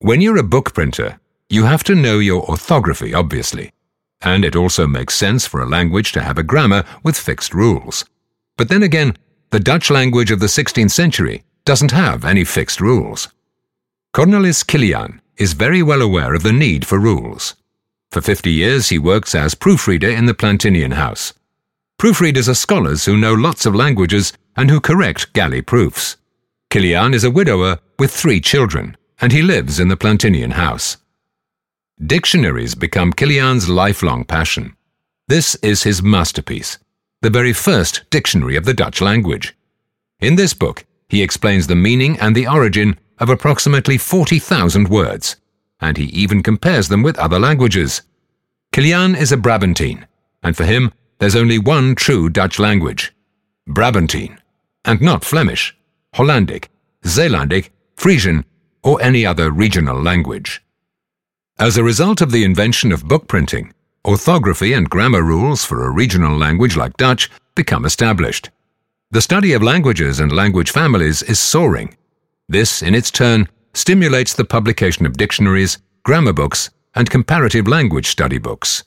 When you're a book printer, you have to know your orthography, obviously. And it also makes sense for a language to have a grammar with fixed rules. But then again, the Dutch language of the 16th century doesn't have any fixed rules. Cornelis Kilian is very well aware of the need for rules. For 50 years, he works as proofreader in the Plantinian House. Proofreaders are scholars who know lots of languages and who correct galley proofs. Kilian is a widower with three children, and he lives in the Plantinian House. Dictionaries become Kilian's lifelong passion. This is his masterpiece, the very first dictionary of the Dutch language. In this book, he explains the meaning and the origin of approximately 40,000 words, and he even compares them with other languages. Kilian is a Brabantine, and for him, there's only one true Dutch language Brabantine, and not Flemish, Hollandic, Zeelandic, Frisian, or any other regional language. As a result of the invention of book printing, orthography and grammar rules for a regional language like Dutch become established. The study of languages and language families is soaring. This, in its turn, stimulates the publication of dictionaries, grammar books, and comparative language study books.